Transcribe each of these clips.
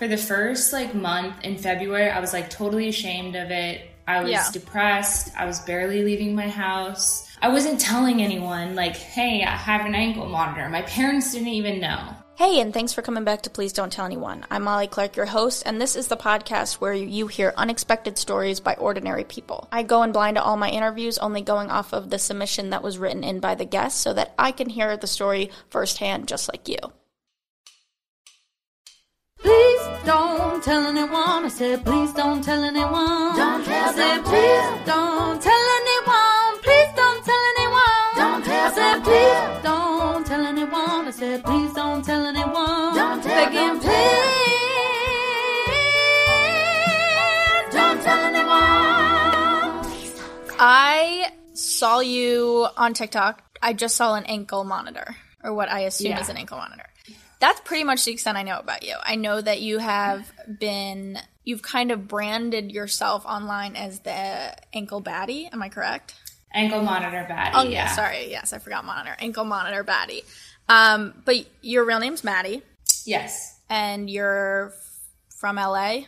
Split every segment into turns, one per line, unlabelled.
for the first like month in February, I was like totally ashamed of it. I was
Yeah.
depressed. I was barely leaving my house. I wasn't telling anyone, like, hey, I have an ankle monitor. My parents didn't even know.
Hey, and thanks for coming back to Please Don't Tell Anyone. I'm Molly Clark, your host, and this is the podcast where you hear unexpected stories by ordinary people. I go in blind to all my interviews, only going off of the submission that was written in by the guests so that I can hear the story firsthand, just like you.
Don't tell anyone. I said, please don't tell anyone.
Don't tell,
I said,
don't
please
tell.
don't tell anyone. Please don't tell anyone.
Don't tell,
I said,
don't
please don't tell anyone. I said, please don't tell anyone.
Don't tell,
Begging,
don't tell.
please don't tell anyone.
I saw you on TikTok. I just saw an ankle monitor, or what I assume
Yeah.
is an ankle monitor. That's pretty much the extent I know about you. I know that you have been, you've kind of branded yourself online as the ankle baddie. Am I correct?
Ankle monitor baddie.
Oh,
yeah.
yeah. Sorry. Yes, I forgot monitor. Ankle monitor baddie. Um, but your real name's Maddie,
Yes.
and you're from LA.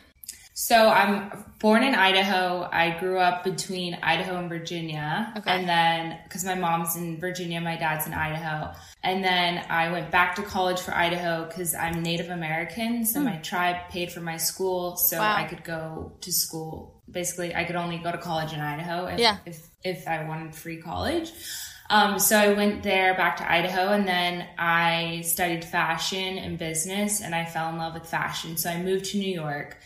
So I'm born in Idaho. I grew up between Idaho and Virginia.
Okay.
And then, because my mom's in Virginia, my dad's in Idaho. And then I went back to college for Idaho because I'm Native American. So my tribe paid for my school. So.
Wow.
I could go to school. Basically, I could only go to college in Idaho if,
Yeah.
if, if I wanted free college. Um, so I went there back to Idaho and then I studied fashion and business and I fell in love with fashion. So I moved to New York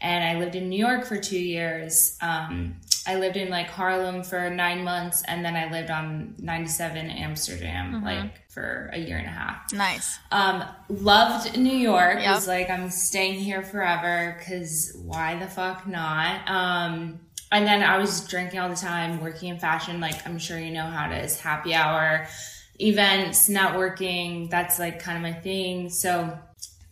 and I lived in New York for two years. Um, I lived in like Harlem for nine months and then I lived on 97 Amsterdam like for a year and a half.
Nice.
Um, loved New York.
Yep.
Was like, I'm staying here forever because why the fuck not? Um, and then I was drinking all the time, working in fashion. Like, I'm sure you know how it is happy hour, events, networking. That's like kind of my thing. So,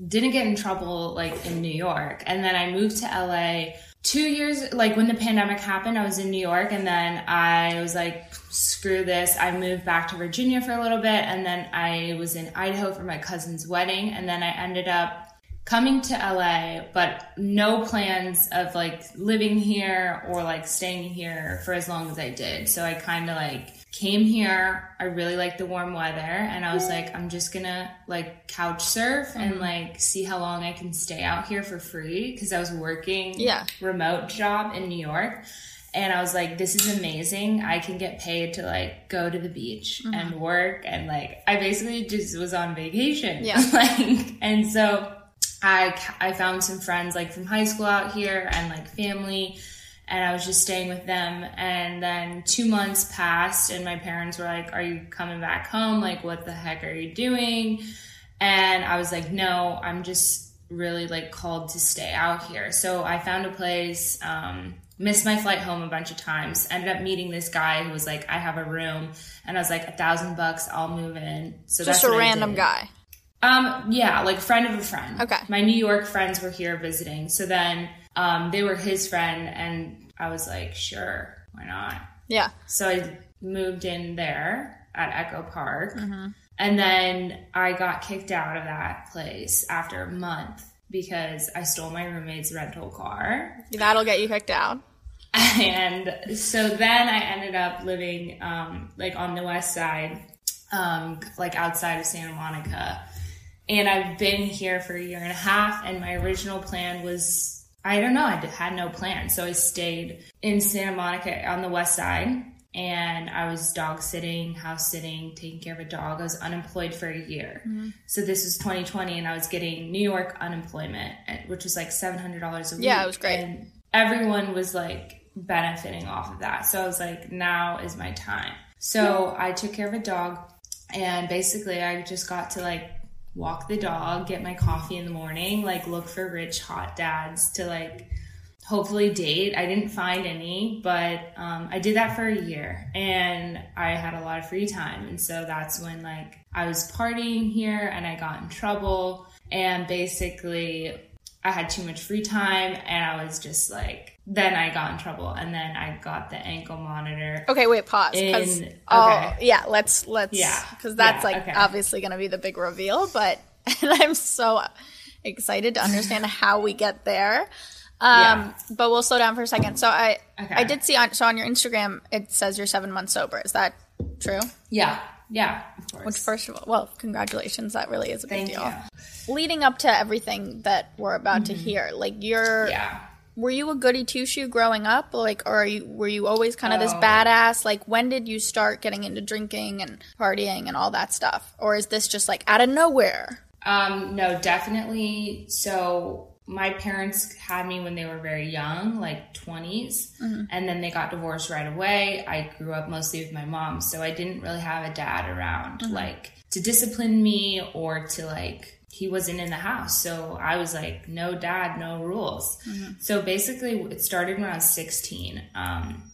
didn't get in trouble like in New York. And then I moved to LA two years, like when the pandemic happened, I was in New York and then I was like, screw this. I moved back to Virginia for a little bit and then I was in Idaho for my cousin's wedding. And then I ended up coming to LA, but no plans of like living here or like staying here for as long as I did. So I kind of like came here. I really liked the warm weather and I was like, I'm just gonna like couch surf and mm-hmm. like see how long I can stay out here for free because I was working
Yeah.
remote job in New York. And I was like, this is amazing. I can get paid to like go to the beach mm-hmm. and work. And like, I basically just was on vacation.
Yeah.
like, and so I, I found some friends like from high school out here and like family. And I was just staying with them. And then two months passed, and my parents were like, Are you coming back home? Like, what the heck are you doing? And I was like, No, I'm just really like called to stay out here. So I found a place, um, missed my flight home a bunch of times, ended up meeting this guy who was like, I have a room. And I was like, A thousand bucks, I'll move in. So
Just
that's
a random guy.
Um, yeah, like friend of a friend.
Okay.
My New York friends were here visiting. So then um, they were his friend, and I was like, sure, why not?
Yeah.
So I moved in there at Echo Park.
Mm-hmm.
And then I got kicked out of that place after a month because I stole my roommate's rental car.
That'll get you kicked out.
And so then I ended up living um, like on the west side, um, like outside of Santa Monica. And I've been here for a year and a half. And my original plan was I don't know, I had no plan. So I stayed in Santa Monica on the west side. And I was dog sitting, house sitting, taking care of a dog. I was unemployed for a year. Mm-hmm. So this was 2020, and I was getting New York unemployment, which was like $700 a week.
Yeah, it was great.
And everyone was like benefiting off of that. So I was like, now is my time. So I took care of a dog and basically I just got to like walk the dog, get my coffee in the morning, like look for rich hot dads to like hopefully date. I didn't find any, but um, I did that for a year and I had a lot of free time. And so that's when like I was partying here and I got in trouble and basically I had too much free time and I was just like, then I got in trouble and then I got the ankle monitor.
Okay, wait, pause. 'cause-
In-
oh,
okay.
yeah, let's let's
Yeah,
because that's
yeah,
like
okay.
obviously going to be the big reveal. But and I'm so excited to understand how we get there. Um, But we'll slow down for a second. So I,
Okay.
I did see on so on your Instagram it says you're seven months sober. Is that true?
Yeah, yeah, of course.
Which first of all, well, congratulations. That really is a big
Thank
deal.
you.
Leading up to everything that we're about to hear, like you're,
Yeah.
Were you a goody two shoe growing up, like, or are you, were you always kind of this
Oh.
badass? Like, when did you start getting into drinking and partying and all that stuff, or is this just like out of nowhere?
Um, no, definitely. So my parents had me when they were very young, like 20s, and then they got divorced right away. I grew up mostly with my mom, so I didn't really have a dad around, like to discipline me or to like he wasn't in the house. So I was like, no dad, no rules. So basically, it started when I was 16. Um,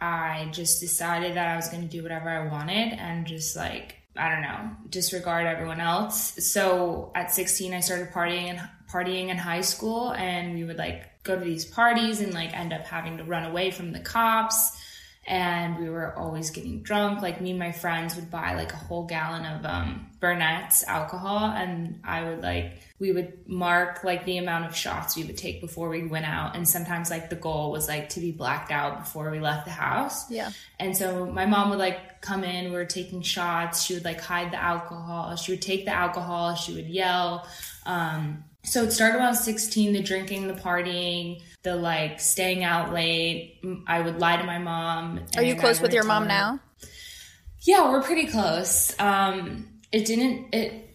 I just decided that I was going to do whatever I wanted and just like I don't know, disregard everyone else. So at 16 I started partying and partying in high school and we would like go to these parties and like end up having to run away from the cops and we were always getting drunk. Like me and my friends would buy like a whole gallon of um Burnett's alcohol and I would like we would mark like the amount of shots we would take before we went out and sometimes like the goal was like to be blacked out before we left the house.
Yeah.
And so my mom would like come in, we were taking shots, she would like hide the alcohol, she would take the alcohol, she would yell. Um so it started when I was 16, the drinking, the partying, the like staying out late. I would lie to my mom.
Are you close with your mom
her.
now?
Yeah, we're pretty close. Um, it didn't. It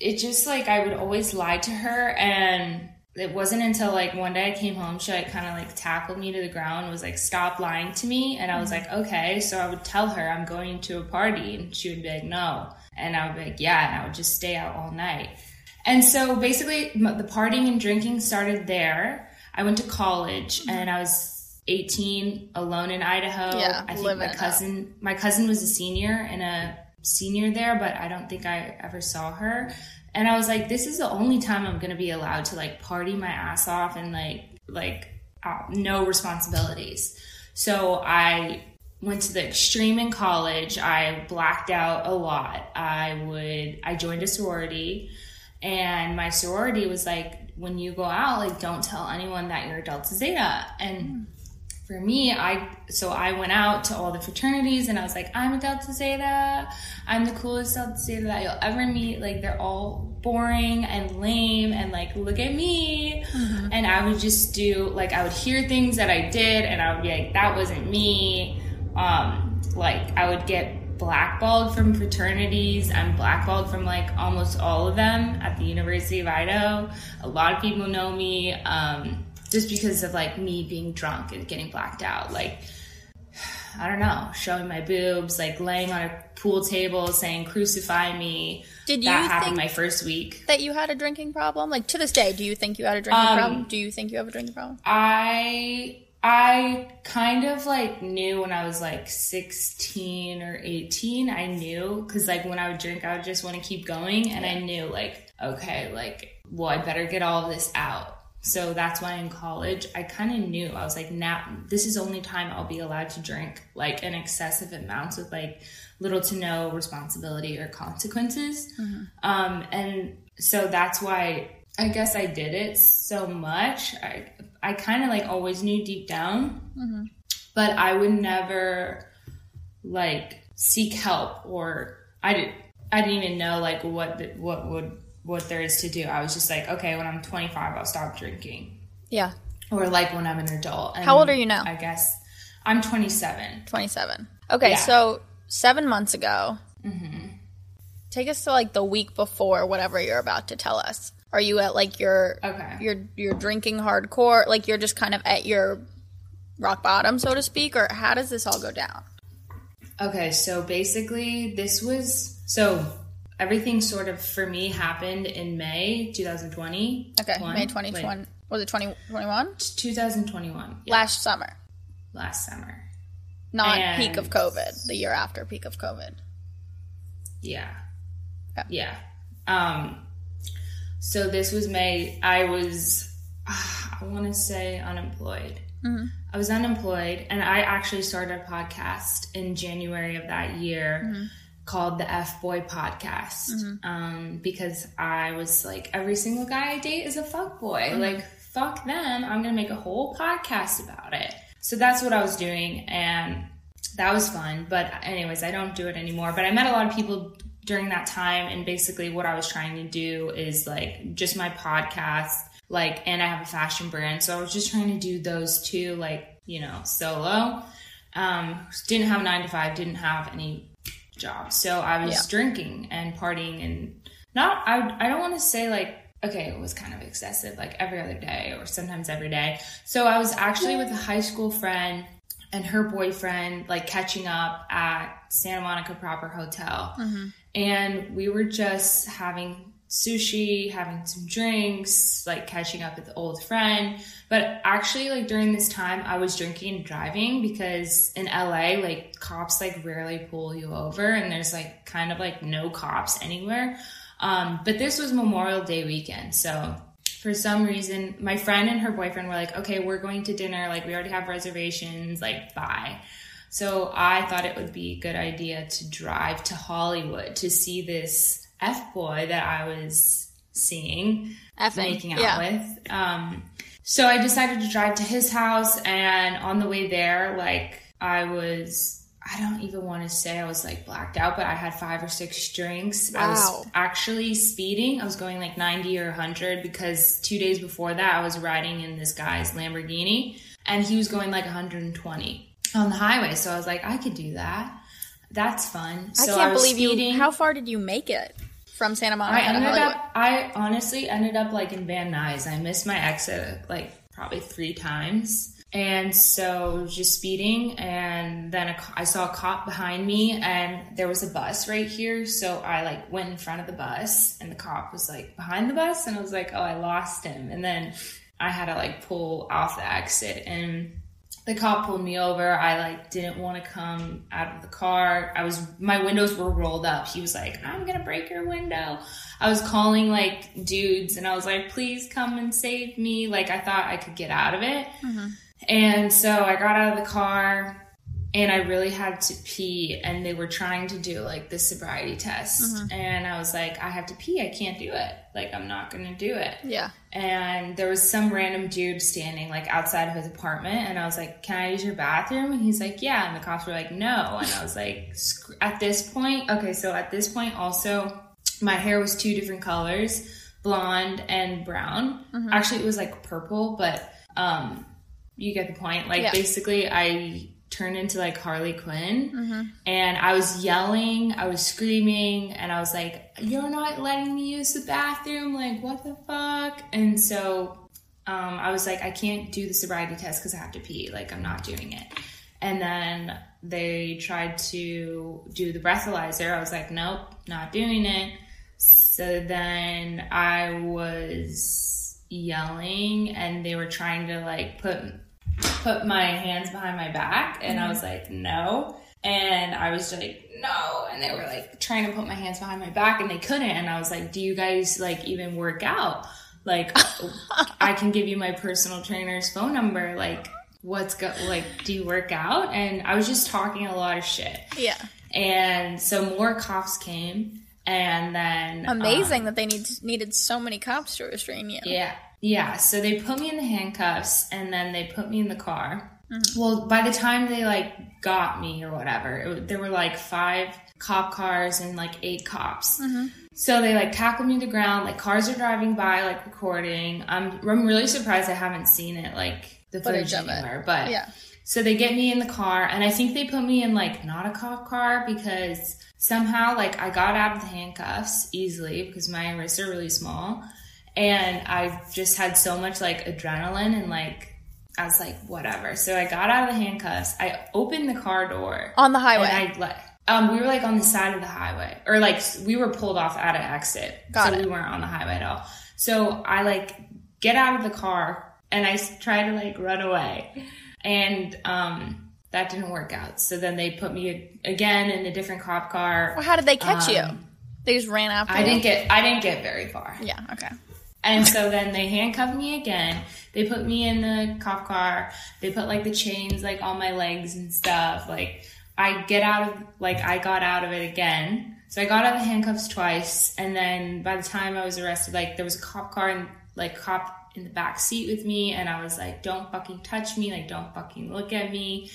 it just like I would always lie to her, and it wasn't until like one day I came home, she like kind of like tackled me to the ground, was like, "Stop lying to me," and I was like, "Okay." So I would tell her I'm going to a party, and she would be like, "No," and I would be like, "Yeah," and I would just stay out all night. And so basically, the partying and drinking started there. I went to college, and I was. 18 alone in Idaho.
Yeah,
I think my cousin my cousin was a senior and a senior there, but I don't think I ever saw her. And I was like, this is the only time I'm gonna be allowed to like party my ass off and like like uh, no responsibilities. So I went to the extreme in college. I blacked out a lot. I would I joined a sorority, and my sorority was like, when you go out, like don't tell anyone that you're a Delta Zeta and for me, I so I went out to all the fraternities and I was like, I'm a Delta Zeta. I'm the coolest Delta Zeta that you'll ever meet. Like they're all boring and lame and like look at me. And I would just do like I would hear things that I did and I would be like, that wasn't me. Um, like I would get blackballed from fraternities. I'm blackballed from like almost all of them at the University of Idaho. A lot of people know me. Um, just because of like me being drunk and getting blacked out. Like, I don't know, showing my boobs, like laying on a pool table saying, crucify me.
Did you
that happened
think-
my first week.
That you had a drinking problem? Like to this day, do you think you had a drinking
Um,
problem? Do you think you have a drinking problem?
I I kind of like knew when I was like 16 or 18. I knew because like when I would drink, I would just want to keep going, and I knew like okay, like well, I better get all of this out. So that's why in college, I kind of knew I was like, now this is only time I'll be allowed to drink like an excessive amounts with like little to no responsibility or consequences. Um, and so that's why I guess I did it so much. I I kind of like always knew deep down, but I would never like seek help or I didn't I didn't even know like what the, what would what there is to do. I was just like, okay, when I'm 25, I'll stop drinking,
Yeah,
or like when I'm an adult. And
How old are you now?
I guess I'm 27.
27. Okay,
Yeah.
so seven months ago, Mm-hmm. take us to like the week before whatever you're about to tell us. Are you at like your
Okay.
you're you're drinking hardcore, like you're just kind of at your rock bottom, so to speak, or how does this all go down?
Okay, so basically, this was so everything sort of for me happened in May 2020.
Okay,
One?
May
Wait,
Was it 2021?
2021. Yeah,
Last summer.
last summer.
Not
And-
peak of COVID, the year after peak of COVID.
Yeah.
Yeah.
Yeah. Um so this was May I was ah, I want to say unemployed. Mm-hmm. I was unemployed and I actually started a podcast in January of that year mm-hmm. called the F Boy Podcast mm-hmm. um, because I was like, every single guy I date is a fuck boy. Like, fuck them. I'm going to make a whole podcast about it. So that's what I was doing. And that was fun. But, anyways, I don't do it anymore. But I met a lot of people during that time. And basically, what I was trying to do is like just my podcast, like, and I have a fashion brand. So I was just trying to do those two, like, you know, solo. Um, didn't have nine to five, didn't have any job. So I was
Yeah.
drinking and partying and not, I, I don't want to say like, okay, it was kind of excessive, like every other day or sometimes every day. So I was actually with a high school friend and her boyfriend, like catching up at Santa Monica Proper Hotel. And we were just having sushi, having some drinks, like catching up with the old friend. But actually, like during this time, I was drinking and driving because in LA, like cops like rarely pull you over, and there's like kind of like no cops anywhere. Um, but this was Memorial Day weekend, so for some reason, my friend and her boyfriend were like, "Okay, we're going to dinner. Like we already have reservations. Like bye." So I thought it would be a good idea to drive to Hollywood to see this F boy that I was seeing
Effing.
making out
Yeah.
with. Um, so I decided to drive to his house, and on the way there, like I was. I don't even want to say I was like blacked out, but I had five or six drinks. I
Wow.
was actually speeding. I was going like 90 or 100 because two days before that, I was riding in this guy's Lamborghini and he was going like 120 on the highway. So I was like, I could do that. That's fun.
I
So
can't
was
believe
speeding.
you. How far did you make it from Santa Monica to
ended up. I honestly ended up like in Van Nuys. I missed my exit like probably three times, and so just speeding. And then a, I saw a cop behind me, and there was a bus right here. So I like went in front of the bus, and the cop was like behind the bus, and I was like, oh, I lost him. And then I had to like pull off the exit, and the cop pulled me over. I like didn't want to come out of the car. I was my windows were rolled up. He was like, "I'm gonna break your window." I was calling like dudes, and I was like, "Please come and save me!" Like I thought I could get out of it. Mm-hmm. And so I got out of the car and I really had to pee and they were trying to do like the sobriety test. And I was like I have to pee. I can't do it. Like I'm not going to do it.
Yeah.
and there was some random dude standing like outside of his apartment and i was like can i use your bathroom? And he's like yeah. And the cops were like no. And i was like "Sc- at this point okay so at this point also my hair was two different colors blonde and brown. Actually it was like purple but um you get the point. Like
Yeah.
basically i turned into like harley quinn and I was yelling, I was screaming, and I was like, "You're not letting me use the bathroom! Like, what the fuck?" And so um, I was like, "I can't do the sobriety test because I have to pee. Like, I'm not doing it." And then they tried to do the breathalyzer. I was like, "Nope, not doing it." So then I was yelling, and they were trying to like put put my hands behind my back and I was like, no. And I was like, no. And they were like trying to put my hands behind my back and they couldn't. And I was like, do you guys like even work out? Like, I can give you my personal trainer's phone number. Like, what's go, like, do you work out? And I was just talking a lot of shit.
Yeah.
And so more cops came. And then, um,
Amazing that they need needed so many cops to restrain you.
yeah. Yeah. So they put me in the handcuffs and then they put me in the car. Mm-hmm. Well, by the time they like got me or whatever, it, there were like five cop cars and like eight cops. Mm-hmm. So they like tackled me to the ground. Like cars are driving by, like recording. I'm I'm really surprised I haven't seen it like the
Footage
footage
of it.
anywhere. But
Yeah.
so they get me in the car, and I think they put me in like not a cop car because somehow like I got out of the handcuffs easily because my wrists are really small, and I just had so much like adrenaline and like I was like whatever. So I got out of the handcuffs. I opened the car door
On the highway.
and I let. Um, we were like on the side of the highway, or like we were pulled off at an exit,
Got
so
it.
we weren't on the highway at all. So I like get out of the car and I try to like run away, and um, that didn't work out. So then they put me again in a different cop car.
well, how did they catch you?
Um,
They just ran after
I
you.
didn't get I didn't get very far.
Yeah. Okay.
And so then they handcuffed me again. They put me in the cop car. They put like the chains like on my legs and stuff. Like I get out of like I got out of it again. So I got out of the handcuffs twice, and then by the time I was arrested, like there was a cop car and like cop in the back seat with me, and I was like, "Don't fucking touch me! Like don't fucking look at me!"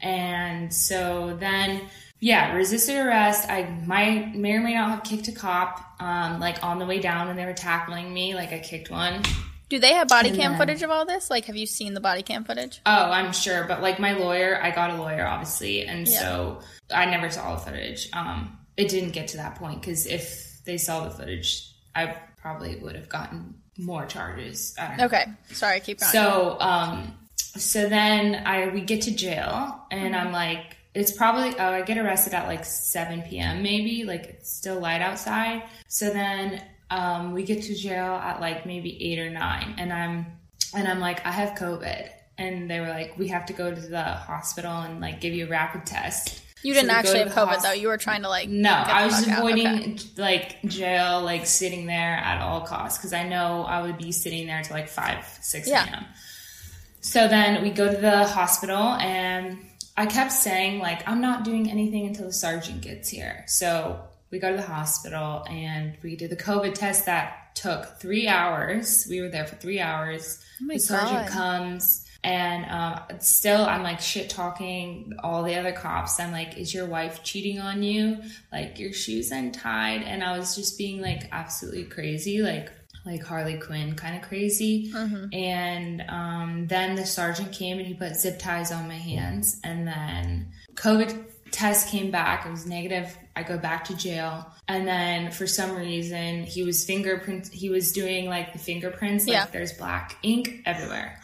And so then, yeah, resisted arrest. I might may or may not have kicked a cop. Um, like on the way down when they were tackling me, like I kicked one.
Do they have body
And
cam
then-
footage of all this? Like, have you seen the body cam footage?
Oh, I'm sure, but like my lawyer, I got a lawyer obviously, and
Yeah.
so I never saw the footage. Um, it didn't get to that point because if they saw the footage, I probably would have gotten more charges. I don't know.
Okay, sorry, keep going.
So, um, so then I we get to jail, and I'm like, it's probably oh, I get arrested at like 7 p.m. maybe, like it's still light outside. So then um, we get to jail at like maybe eight or nine, and I'm and I'm like, I have COVID, and they were like, we have to go to the hospital and like give you a rapid test.
you didn't
go
actually have COVID though. You were trying to like
no, I was avoiding
Okay.
like jail, like sitting there at all costs because I know I would be sitting there till like five, six
Yeah.
a.m. So then we go to the hospital, and I kept saying like I'm not doing anything until the sergeant gets here. So we go to the hospital, and we did the COVID test that took three hours. We were there for three hours.
Oh
the sergeant
God.
comes. And um, still, I'm like shit talking all the other cops. I'm like, "Is your wife cheating on you? Like your shoes untied?" And I was just being like absolutely crazy, like like Harley Quinn kind of crazy. And um, then the sergeant came and he put zip ties on my hands. And then COVID test came back. It was negative. I go back to jail. And then for some reason, he was fingerprint. He was doing like the fingerprints. Like
Yeah.
there's black ink everywhere.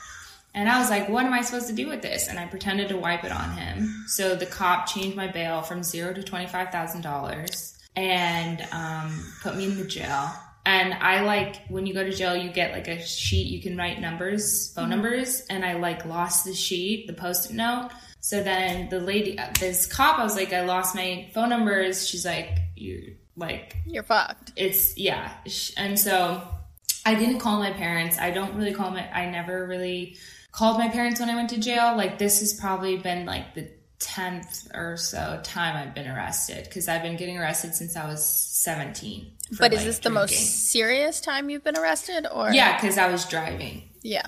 And I was like, what am I supposed to do with this? And I pretended to wipe it on him. So the cop changed my bail from zero to $25,000 and um, put me in the jail. And I like, when you go to jail, you get like a sheet you can write numbers, phone mm-hmm. numbers. And I like lost the sheet, the post it note. So then the lady, this cop, I was like, I lost my phone numbers. She's like, you're like,
You're fucked.
it's yeah and so i didn't call my parents i don't really call my i never really called my parents when i went to jail like this has probably been like the 10th or so time i've been arrested because i've been getting arrested since i was 17
But is this the most serious time you've been arrested, or
yeah because i was driving
yeah?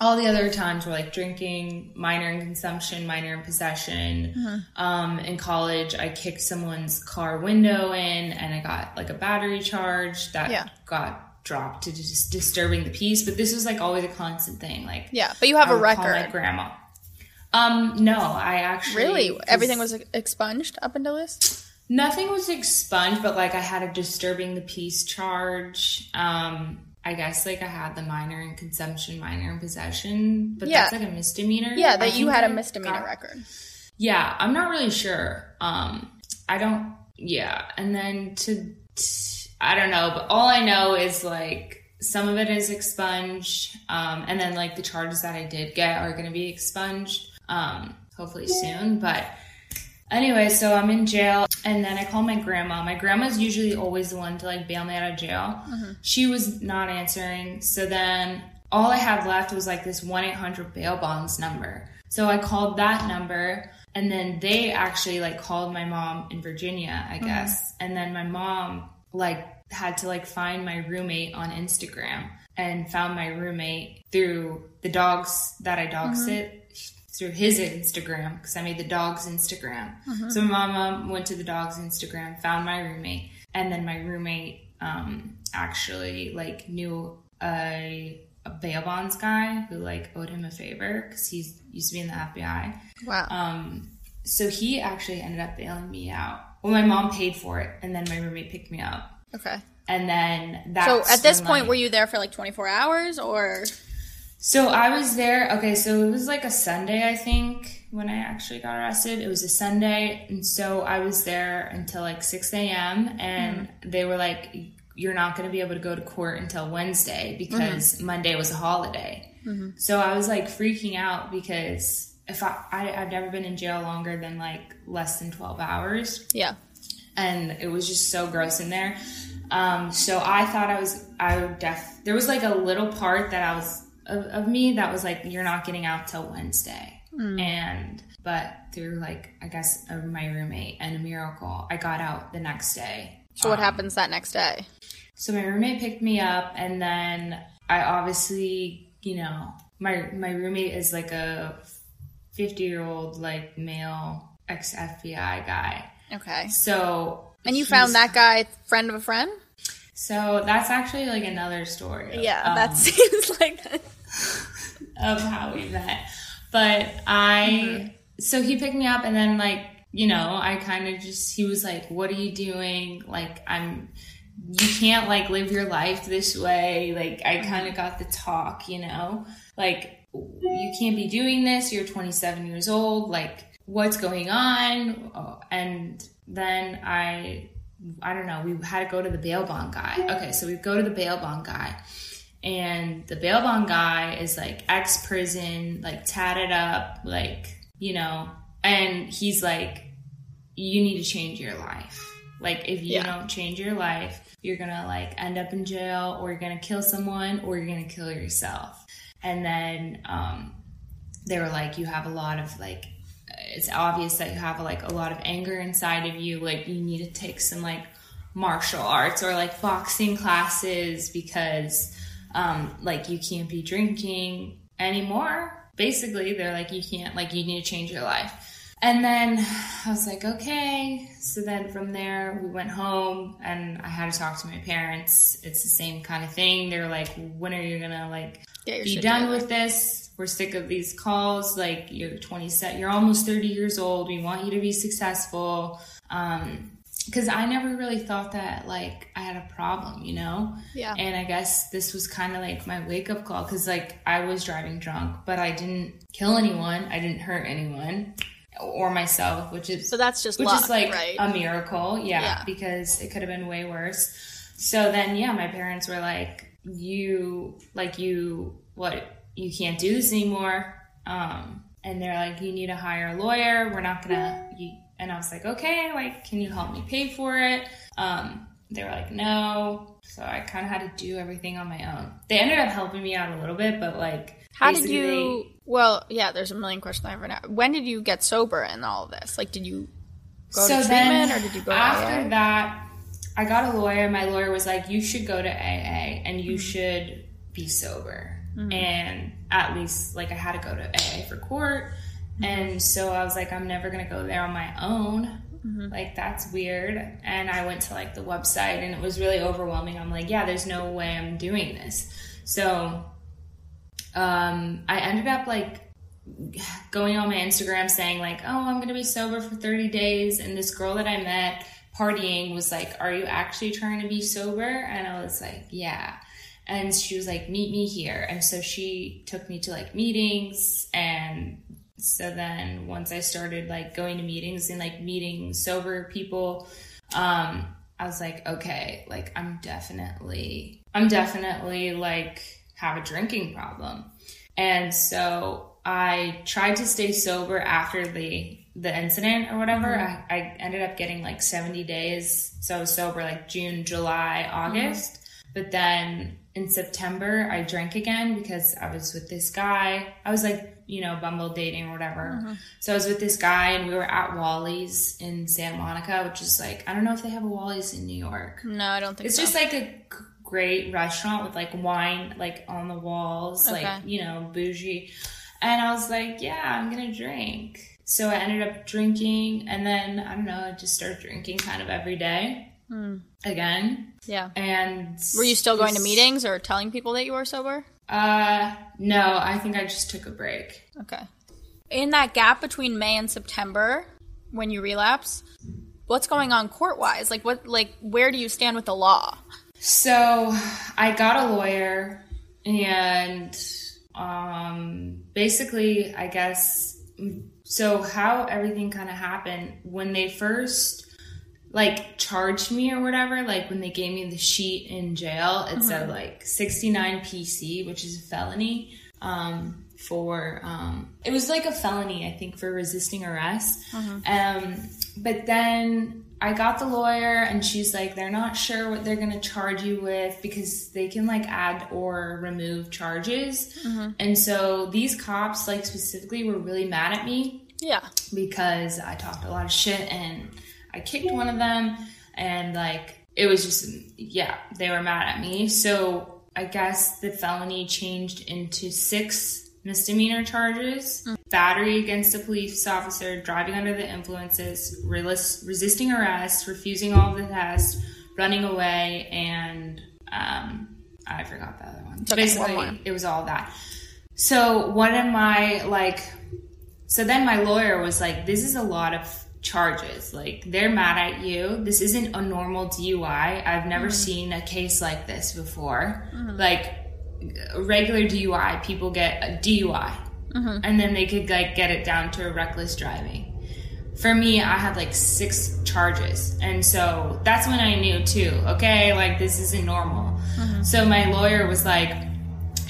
all the other times were like drinking, minor in consumption, minor in possession.
Mm-hmm.
Um, in college, I kicked someone's car window in and I got like a battery charge that
Yeah.
got dropped to just disturbing the peace. But this was like always a constant thing. Like,
Yeah, but you have a
would call my
record.
grandma. Um, no, I actually
really everything was expunged up until this.
nothing was expunged, but like I had a disturbing the peace charge. Um, I guess like I had the minor in consumption, minor in possession, but
Yeah.
that's like a misdemeanor.
Yeah, that you had a misdemeanor
got-
record.
Yeah, I'm not really sure. Um, I don't. Yeah, and then to, I don't know, but all I know is like some of it is expunged, um, and then like the charges that I did get are going to be expunged, um, hopefully soon. But anyway, so I'm in jail, and then I call my grandma. My grandma's usually always the one to like bail me out of jail. Mm-hmm. She was not answering, so then all I had left was like this 1 800 bail bonds number. So I called that number and then they actually like called my mom in Virginia, I mm-hmm. guess. And then my mom like had to like find my roommate on Instagram and found my roommate through the dogs that I dog mm-hmm. sit through his Instagram because I made the dog's Instagram. So my mama went to the dog's Instagram, found my roommate, and then my roommate um, actually like knew a, a bail bonds guy who like owed him a favor because he used to be in the FBI.
Wow.
Um, so he actually ended up bailing me out. Well, my mom paid for it, and then my roommate picked me up.
okay.
And then that.
So at this point,
like-
were you there for like 24 hours, or
So I was there. Okay, so it was like a Sunday, I think, when I actually got arrested. It was a Sunday, and so I was there until like six a.m. And mm-hmm. they were like, "You're not going to be able to go to court until Wednesday because mm-hmm. Monday was a holiday." Mm-hmm. So I was like freaking out because if I, I I've never been in jail longer than like less than twelve hours
yeah?
and it was just so gross in there. Um, so I thought I was, I would def. There was like a little part that I was of, of me that was like, "You're not getting out till Wednesday," and but through like I guess uh, my roommate and a miracle, I got out the next day.
So what happens that next day?
So my roommate picked me up, and then I obviously, you know, my my roommate is like a fifty year old like male ex FBI guy.
Okay.
So
And you found that guy, friend of a friend?
So that's actually like another story.
Yeah,
um,
that seems like
of how we met. But I, mm-hmm. so he picked me up and then like, you know, I kind of just, he was like, what are you doing? Like, I'm, you can't like live your life this way. Like, I mm-hmm. kind of got the talk, you know, like, you can't be doing this. You're 27 years old. Like, what's going on? Oh, And then I, I don't know, we had to go to the bail bond guy. Okay, so we go to the bail bond guy and the bail bond guy is like ex prison, like tatted up, like you know, and he's like, you need to change your life. Like if you
Yeah.
don't change your life, you're gonna like end up in jail, or you're gonna kill someone, or you're gonna kill yourself. And then um, they were like, you have a lot of like. It's obvious that you have like a lot of anger inside of you. Like you need to take some like martial arts or like boxing classes because um, like you can't be drinking anymore. Basically, they're like, you can't, like, you need to change your life. And then I was like, okay. So then from there, we went home and I had to talk to my parents. It's the same kind of thing. They're like, when are you gonna, like, be done
together.
with this? We're sick of these calls. Like, you're 27, you're almost 30 years old. We want you to be successful. Um, because I never really thought that like I had a problem, you know.
Yeah.
And I guess this was kind of like my wake up call because like I was driving drunk, but I didn't kill anyone. I didn't hurt anyone or myself, which is
So that's just
which
luck,
is like
right?
a miracle, yeah,
Yeah.
because it could have been way worse. So then, yeah, my parents were like, "You like you what? You can't do this anymore." Um, and they're like, "You need to hire a lawyer. We're not gonna." And I was like, "Okay, like, can you help me pay for it?" Um, they were like, "No." So I kind of had to do everything on my own. They ended up helping me out a little bit, but like,
How did you? Well, yeah. There's a million questions I have right now. When did you get sober in all of this? Like, did you go to treatment or did you go
after
AA?
that i got a lawyer my lawyer was like you should go to aa and you
Mm-hmm.
should be sober and at least like i had to go to aa for court
Mm-hmm.
and so i was like i'm never gonna go there on my own
Mm-hmm.
like that's weird and i went to like the website and it was really overwhelming i'm like yeah there's no way i'm doing this so um i ended up like going on my Instagram saying like, "Oh, I'm going to be sober for 30 days." And this girl that I met partying was like, "Are you actually trying to be sober?" And I was like, "Yeah." And she was like, "Meet me here." And so she took me to like meetings and so then once I started like going to meetings and like meeting sober people, um I was like, "Okay, like I'm definitely I'm definitely like have a drinking problem." And so I tried to stay sober after the the incident or whatever. I, I ended up getting like 70 days. So I was sober like June, July, August. But then in September, I drank again because I was with this guy. I was like, you know, Bumble dating or whatever. Mm-hmm. So I was with this guy and we were at Wally's in Santa Monica, which is like, I don't know if they have a Wally's in New York.
No, I don't think
It's
so.
just like a great restaurant with like wine like on the walls,
Okay.
like you know, bougie. And I was like, yeah, I'm gonna drink. So I ended up drinking, and then I don't know, I just started drinking kind of every day hmm. again.
yeah.
And
Were you still going to meetings or telling people that you were sober?
Uh, no, I think I just took a break.
Okay. In that gap between May and September, when you relapse, what's going on court wise? Like what? Like where do you stand with the law?
So I got a lawyer and um basically I guess so how everything kind of happened when they first like charged me or whatever like when they gave me the sheet in jail it said like 69 PC which is a felony um for um it was like a felony I think for resisting arrest um but then I got the lawyer and she's like, they're not sure what they're going to charge you with because they can like add or remove charges. And so these cops, like specifically, were really mad at me
Yeah.
because I talked a lot of shit and I kicked one of them and like it was just yeah, they were mad at me. So I guess the felony changed into six misdemeanor charges. Battery against a police officer, driving under the influences, resisting arrest, refusing all the tests, running away, and um, I forgot the other one.
Okay,
Basically,
more.
it was all that. So one of my like so then my lawyer was like, This is a lot of charges. Like, they're mad at you. This isn't a normal DUI. I've never mm. seen a case like this before. Mm-hmm. Like, a regular DUI, people get a DUI. Mm-hmm. And then they could like get it down to a reckless driving. For me, I had like six charges. And so that's when I knew too, okay, like this isn't normal. Mm-hmm. So my lawyer was like,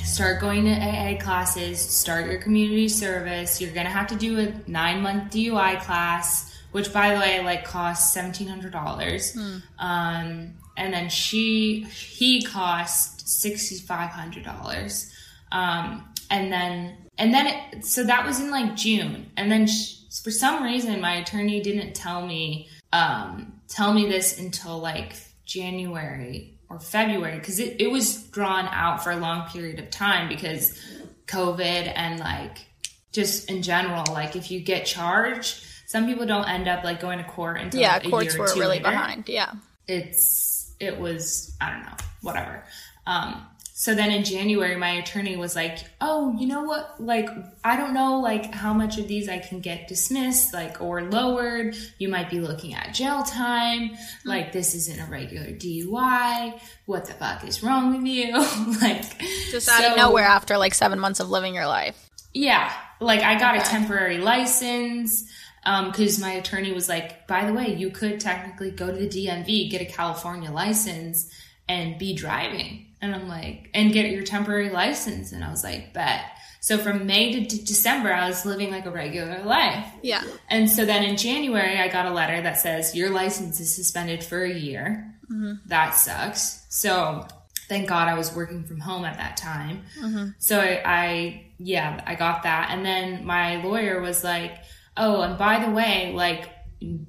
start going to AA classes, start your community service. You're gonna have to do a nine month DUI class, which by the way, like costs seventeen hundred dollars. Um, and then she he cost sixty five hundred dollars. Um, and then and then it, so that was in like June, and then sh for some reason my attorney didn't tell me um, tell me this until like January or February because it, it was drawn out for a long period of time because COVID and like just in general, like if you get charged, some people don't end up like going to court until
Yeah,
a
courts
year or
were really
later
behind. Yeah.
it's it was I don't know whatever. Um, so then in January, my attorney was like, "Oh, you know what? Like, I don't know, like how much of these I can get dismissed, like or lowered. You might be looking at jail time. Like, this isn't a regular DUI. What the fuck is wrong with you? like,
Just out of
so-
nowhere after like seven months of living your life.
yeah, like I got a temporary license Um, because my attorney was like, by the way, you could technically go to the DMV, get a California license, and be driving. And I'm like, and get your temporary license. And I was like, bet. So from May to d- December, I was living like a regular life.
Yeah.
And so then in January, I got a letter that says your license is suspended for a year. Mm-hmm. That sucks. So thank God I was working from home at that time. Mm-hmm. So I, I, yeah, I got that. And then my lawyer was like, oh, and by the way, like,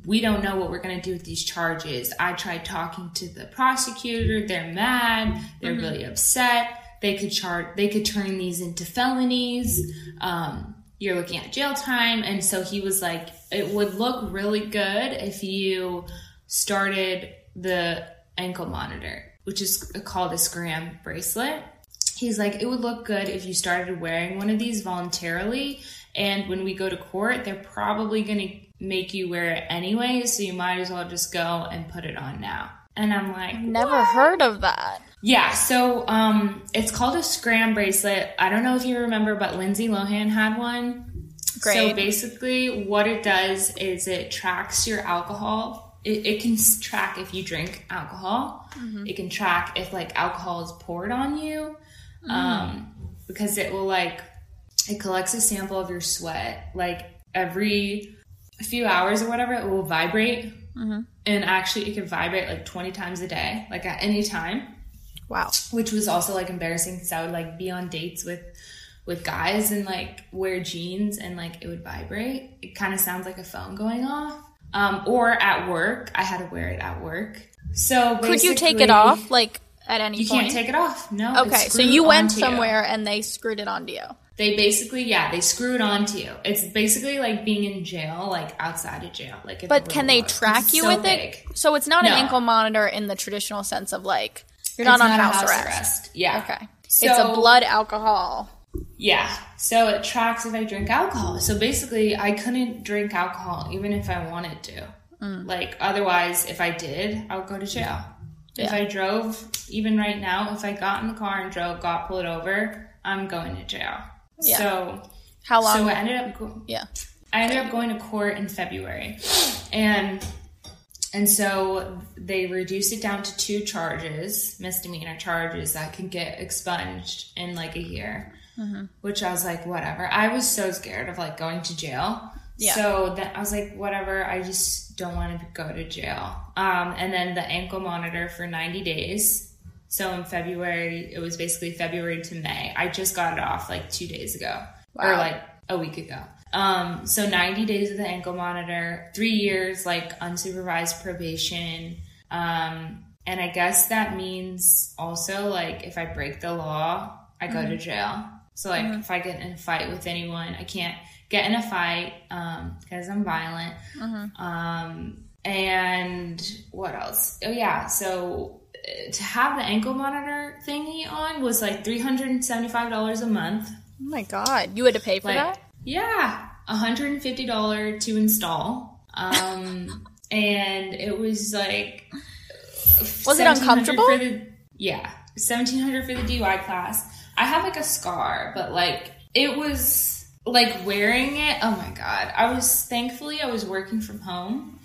we don't know what we're going to do with these charges. I tried talking to the prosecutor. They're mad. They're really upset. They could charge, they could turn these into felonies. Um, you're looking at jail time. And so he was like, it would look really good if you started the ankle monitor, which is called a scram bracelet. He's like, it would look good if you started wearing one of these voluntarily. And when we go to court, they're probably going to make you wear it anyway. So you might as well just go and put it on now. And I'm like,
Never heard of that.
yeah, so um, it's called a scram bracelet. I don't know if you remember, but Lindsay Lohan had one.
Great.
So basically, what it does is it tracks your alcohol. It, it can track if you drink alcohol. It can track if like alcohol is poured on you, um, because it will like it collects a sample of your sweat like every few hours or whatever. It will vibrate, and actually, it can vibrate like twenty times a day, like at any time
Wow.
which was also like embarrassing because I would like be on dates with with guys and like wear jeans and like it would vibrate. It kind of sounds like a phone going off. Um, or at work, I had to wear it at work. So
Could you take it off like at any
You
point?
can't take it off. No.
Okay, so you went
onto you.
somewhere and they screwed it onto you.
They basically, yeah, they screw it onto you. It's basically like being in jail, like outside of jail. Like,
But can they
world.
track
It's
you
so
with
big.
it? So it's not an ankle monitor in the traditional sense of like you're
It's
not on
a
house, arrest.
Yeah.
Okay. it's a blood alcohol.
Yeah. So it tracks if I drink alcohol. So basically, I couldn't drink alcohol even if I wanted to.
Mm.
Like, otherwise, if I did, I would go to jail. If I drove, even right now, if I got in the car and drove, got pulled over, I'm going to jail.
Yeah.
So,
How long?
so I ended up go-
yeah.
I ended up going to court in February, and and so they reduced it down to two charges, misdemeanor charges that can get expunged in like a year. Which I was like, whatever. I was so scared of like going to jail,
Yeah.
So then I was like, whatever. I just don't want to go to jail. Um, and then the ankle monitor for 90 days. So in February, it was basically February to May. I just got it off like two days ago or like a week ago. Um, so 90 days of the ankle monitor, three years like unsupervised probation. Um, and I guess that means also like if I break the law, I go to jail. So like if I get in a fight with anyone, I can't get in a fight um, because I'm violent. Um, and what else? Oh yeah, so to have the ankle monitor thingy on was like three hundred and seventy five dollars a month.
Oh my god, you had to pay for
Like
that?
yeah, hundred and fifty dollar to install. Um, and it was like
Was it uncomfortable?
For the, yeah, seventeen hundred for the DUI class. I have like a scar, but like it was like wearing it. Oh my god! I was thankfully I was working from home,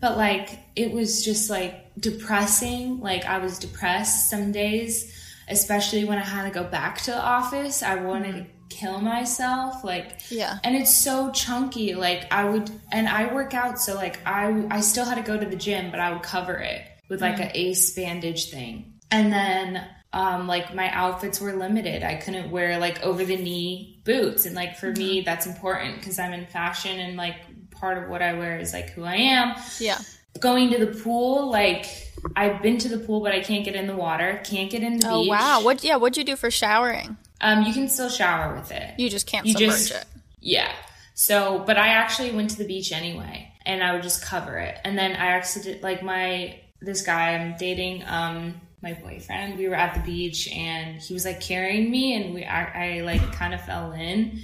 but like it was just like depressing. Like I was depressed some days, especially when I had to go back to the office. I wanted mm-hmm. to kill myself. Like
Yeah.
and it's so chunky like i would and i work out so like i i still had to go to the gym but i would cover it with like mm-hmm. a ace bandage thing and then um like my outfits were limited i couldn't wear like over the knee boots and like for mm-hmm. me that's important because i'm in fashion and like part of what i wear is like who i am
Yeah.
going to the pool like i've been to the pool but i can't get in the water can't get in the water.
Oh
beach
wow. What yeah, what'd you do for showering?
um you can still shower with it
You just can't
You
submerge
just-
it.
yeah. So, but I actually went to the beach anyway, and I would just cover it. And then I accident like my this guy I'm dating, um, my boyfriend. We were at the beach, and he was like carrying me, and we I, I like kind of fell in,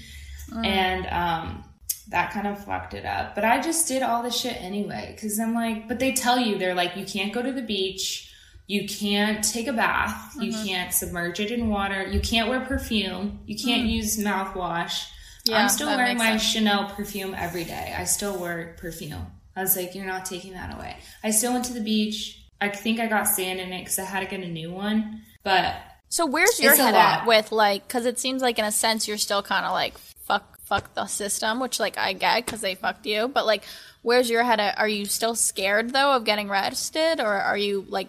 and um, that kind of fucked it up. But I just did all this shit anyway because I'm like, but they tell you they're like, you can't go to the beach. You can't take a bath. You mm-hmm. can't submerge it in water. You can't wear perfume. You can't mm. use mouthwash.
Yeah,
I'm still wearing my
sense.
Chanel perfume every day. I still wear perfume. I was like, you're not taking that away. I still went to the beach. I think I got sand in it because I had to get a new one. But
So where's your head at with like cuz it seems like in a sense you're still kind of like fuck the system, which like I get cuz they fucked you, but like where's your head at? Are you still scared though of getting arrested or are you like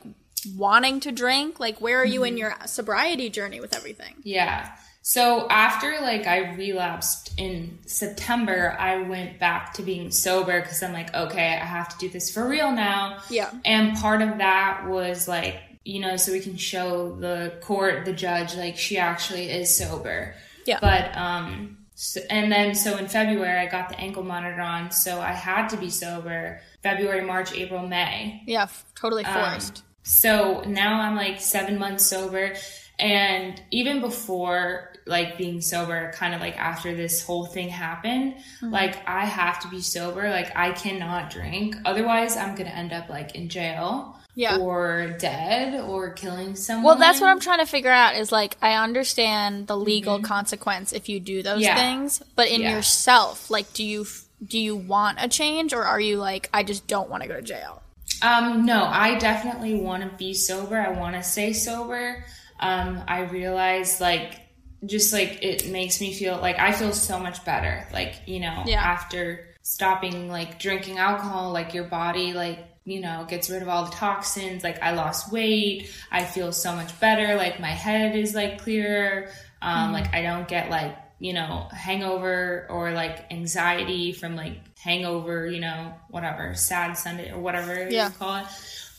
wanting to drink? Like where are you
Mm-hmm.
in your sobriety journey with everything?
Yeah. So after like I relapsed in September, I went back to being sober because I'm like, okay, I have to do this for real now.
Yeah.
And part of that was like, you know, so we can show the court, the judge, like she actually is sober.
Yeah.
But um, so, and then so in February I got the ankle monitor on, so I had to be sober. February, March, April, May.
Yeah, f- totally
Um,
forced.
So now I'm like seven months sober. And even before like being sober, kind of like after this whole thing happened,
Mm-hmm.
like I have to be sober. Like I cannot drink. Otherwise, I'm going to end up like in jail.
Yeah.
Or dead or killing someone.
Well, that's what I'm trying to figure out is like I understand the legal consequence if you do those
Mm-hmm. Yeah.
things, but in
Yeah.
yourself, like do you do you want a change or are you like I just don't want to go to jail?
Um, no, I definitely want to be sober. I want to stay sober. Um, I realize like just like it makes me feel like I feel so much better. Like, you know,
Yeah.
after stopping like drinking alcohol, like your body like, you know, gets rid of all the toxins. Like I lost weight. I feel so much better. Like my head is like clearer. Um, like I don't get like, you know, hangover or like anxiety from like hangover, you know, whatever, sad Sunday or whatever
Yeah.
you call it.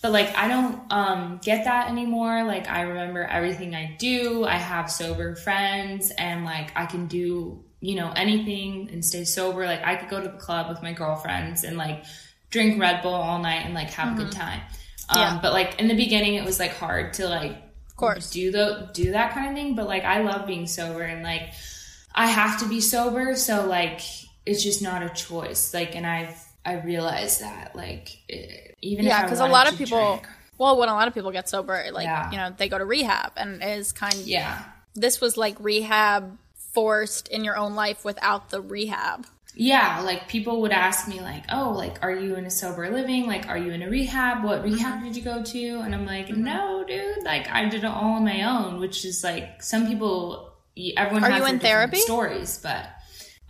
But like I don't um get that anymore. Like I remember everything I do. I have sober friends and like I can do, you know, anything and stay sober. Like I could go to the club with my girlfriends and like drink Red Bull all night and like have a good time. Um
Yeah.
but like in the beginning it was like hard to like
Of course.
do the do that kind of thing but like i love being sober and like i have to be sober so like it's just not a choice like and i've i realized that like it, even
Yeah, because a lot of people
drink,
well, when a lot of people get sober, like
Yeah.
you know, they go to rehab and it is kind
yeah
this was like rehab forced in your own life without the rehab.
Yeah like people would ask me like oh like are you in a sober living like are you in a rehab what
Mm-hmm.
rehab did you go to and i'm like no dude like i did it all on my own which is like some people everyone
Are
has
you in therapy?
stories but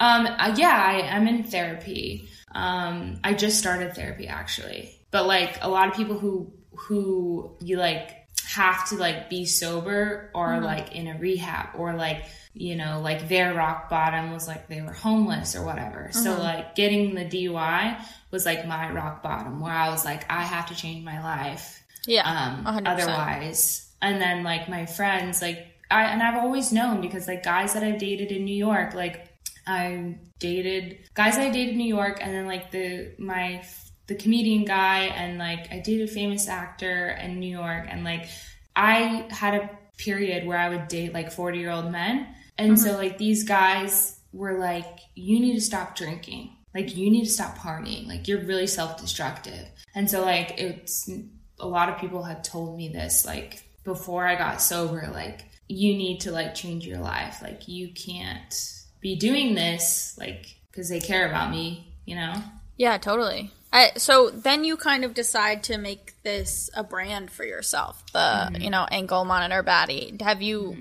Um, uh, yeah, I am in therapy. Um, I just started therapy actually, but like a lot of people who who you like have to like be sober or like in a rehab or like you know like their rock bottom was like they were homeless or whatever. So like getting the DUI was like my rock bottom where I was like I have to change my life
Yeah.
um,
100%.
otherwise. And then like my friends, like I and I've always known because like guys that I've dated in New York, like I dated guys I dated in New York, and then like the my the comedian guy, and like I dated a famous actor in New York, and like I had a period where I would date like forty year old men, and so like these guys were like, you need to stop drinking. Like you need to stop partying. Like you're really self-destructive. And so like it's a lot of people had told me this like before I got sober like you need to like change your life. Like you can't be doing this like cuz they care about me, you know?
Yeah, totally. I, so then you kind of decide to make this a brand for yourself, the
Mm-hmm.
you know ankle monitor baddie. Have you?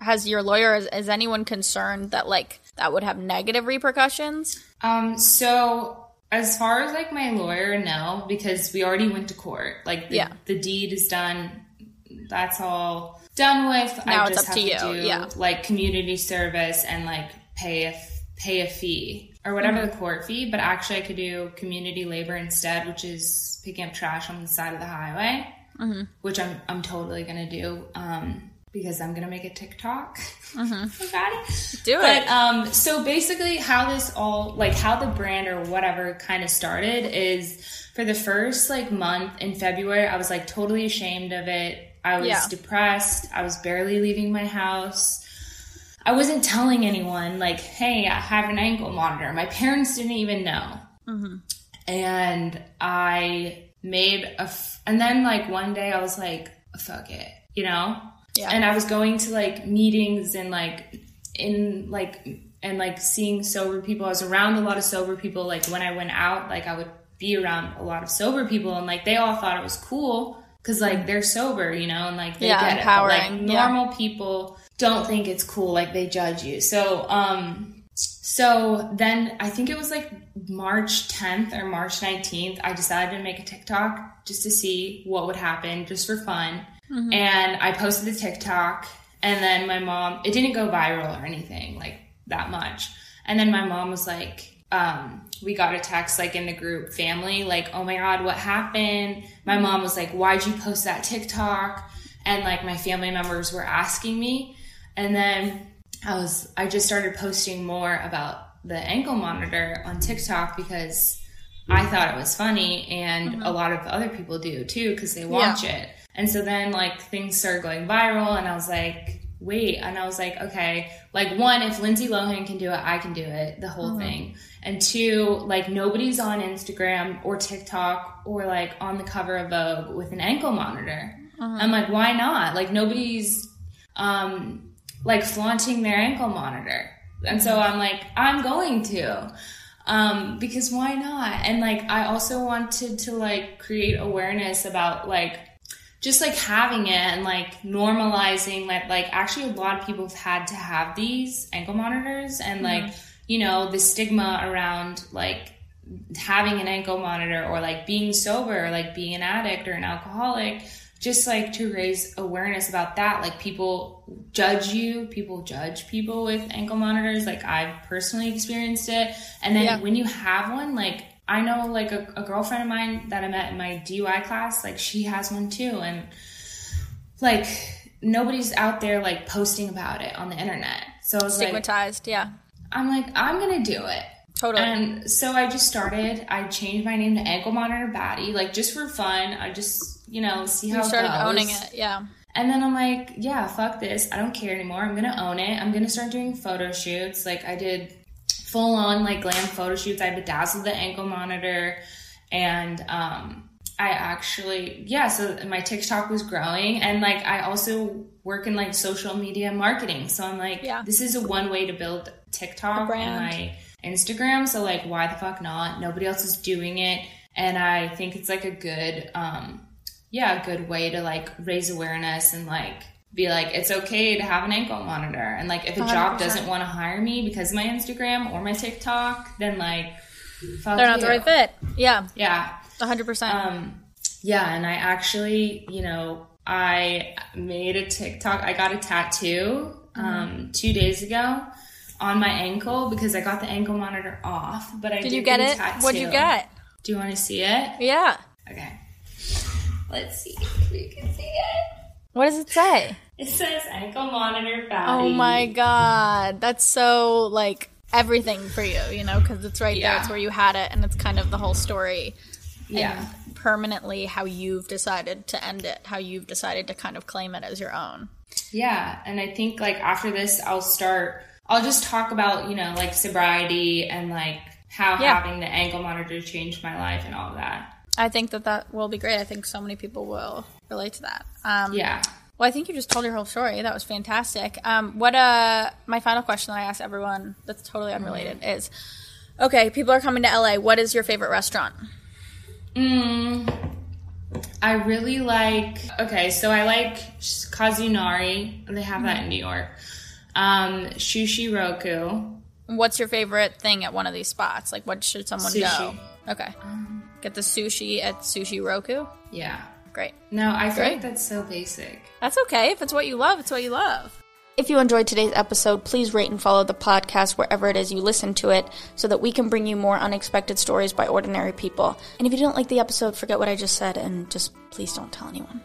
Has your lawyer? Is, is anyone concerned that like that would have negative repercussions?
Um, so as far as like my lawyer, no, because we already went to court. Like the,
Yeah.
the deed is done. That's all done with.
Now
I
it's
just
up
have
to
to
you,
do
yeah.
like community service and like pay a pay a fee or whatever
Mm-hmm.
the court fee. But actually, I could do community labor instead, which is picking up trash on the side of the highway,
Mm-hmm.
which I'm I'm totally gonna do. Um, because I'm gonna make a TikTok
Mm-hmm.
about it.
Do
But
it.
um, so basically, how this all like how the brand or whatever kind of started is for the first like month in February, I was like totally ashamed of it. I was
Yeah.
depressed. I was barely leaving my house. I wasn't telling anyone like, "Hey, I have an ankle monitor." My parents didn't even know. And I made a, f- and then like one day I was like, "Fuck it," you know.
Yeah.
And I was going to like meetings and like in like and like seeing sober people. I was around a lot of sober people. Like when I went out, like I would be around a lot of sober people, and like they all thought it was cool because like they're sober, you know, and like they
Yeah,
get it. But, like
empowering, yeah.
normal people don't think it's cool. Like they judge you. So um. So then I think it was like March 10th or March 19th, I decided to make a TikTok just to see what would happen, just for fun. And I posted the TikTok, and then my mom, it didn't go viral or anything like that much. And then my mom was like, um, we got a text like in the group family, like, oh my God, what happened? My mom was like, why'd you post that TikTok? And like my family members were asking me. And then I was, I just started posting more about the ankle monitor on TikTok because I thought it was funny and a lot of other people do too because they watch it. And so then like things started going viral and I was like, wait, and I was like, okay, like one, if Lindsay Lohan can do it, I can do it, the whole thing. And two, like nobody's on Instagram or TikTok or like on the cover of Vogue with an ankle monitor. I'm like, why not? Like nobody's um like flaunting their ankle monitor. And so I'm like, I'm going to. Um, because why not? And like I also wanted to like create awareness about like just like having it and like normalizing that like actually a lot of people have had to have these ankle monitors and mm-hmm. like you know the stigma around like having an ankle monitor or like being sober or like being an addict or an alcoholic just like to raise awareness about that. Like people judge you. People judge people with ankle monitors. Like i've personally experienced it. And then
Yeah.
when you have one like i know like a, a girlfriend of mine that i met in my dui class like she has one too and like nobody's out there like posting about it on the internet so i was like
Stigmatized. Yeah.
i'm like i'm gonna do it
Totally.
and so I just started. I changed my name to Ankle Monitor Baddie, like just for fun. I just, you know, see how
you started
it goes.
owning it. Yeah.
And then I'm like, yeah, fuck this. I don't care anymore. I'm gonna own it. I'm gonna start doing photo shoots. Like I did full on like glam photo shoots. I bedazzled the ankle monitor, and um, I actually, yeah. So my TikTok was growing, and like I also work in like social media marketing. So I'm like,
Yeah.
this is a one way to build TikTok and my Instagram. So like, why the fuck not? Nobody else is doing it, and I think it's like a good, um, yeah, a good way to like raise awareness and like be like, it's okay to have an ankle monitor. And like, if a job
100%.
doesn't want to hire me because of my Instagram or my TikTok, then like,
They're not the right fit. Yeah,
Yeah.
100%.
Um, yeah, and I actually, you know, I made a TikTok. I got a tattoo
Mm-hmm.
um, two days ago on my ankle because I got the ankle monitor off. But I
Did you get it?
Tattoo.
What'd you get?
Do you want to see it?
Yeah.
Okay. Let's see if we can see it.
What does it say?
It says ankle monitor baddie.
Oh my god, that's so like everything for you, you know, because it's right there. It's where you had it, and it's kind of the whole story.
Yeah.
And permanently, how you've decided to end it, how you've decided to kind of claim it as your own.
Yeah, and I think like after this, I'll start. I'll just talk about you know like sobriety and like how
Yeah.
having the ankle monitor changed my life and all of that.
I think that that will be great. I think so many people will relate to that. Um,
Yeah.
Well, I think you just told your whole story. That was fantastic. Um, what uh, my final question that I ask everyone that's totally unrelated is, okay, people are coming to LA. What is your favorite restaurant?
Mm, I really like. Okay, so I like KazuNori. They have that in New York. Um, Sushi Roku.
What's your favorite thing at one of these spots? Like, what should someone
Sushi.
go? Okay, get the sushi at Sushi Roku.
Yeah.
Great.
No, I feel
Great.
like that's so basic.
That's okay. If it's what you love, it's what you love. If you enjoyed today's episode, please rate and follow the podcast wherever it is you listen to it so that we can bring you more unexpected stories by ordinary people. And if you didn't like the episode, forget what I just said and just please don't tell anyone.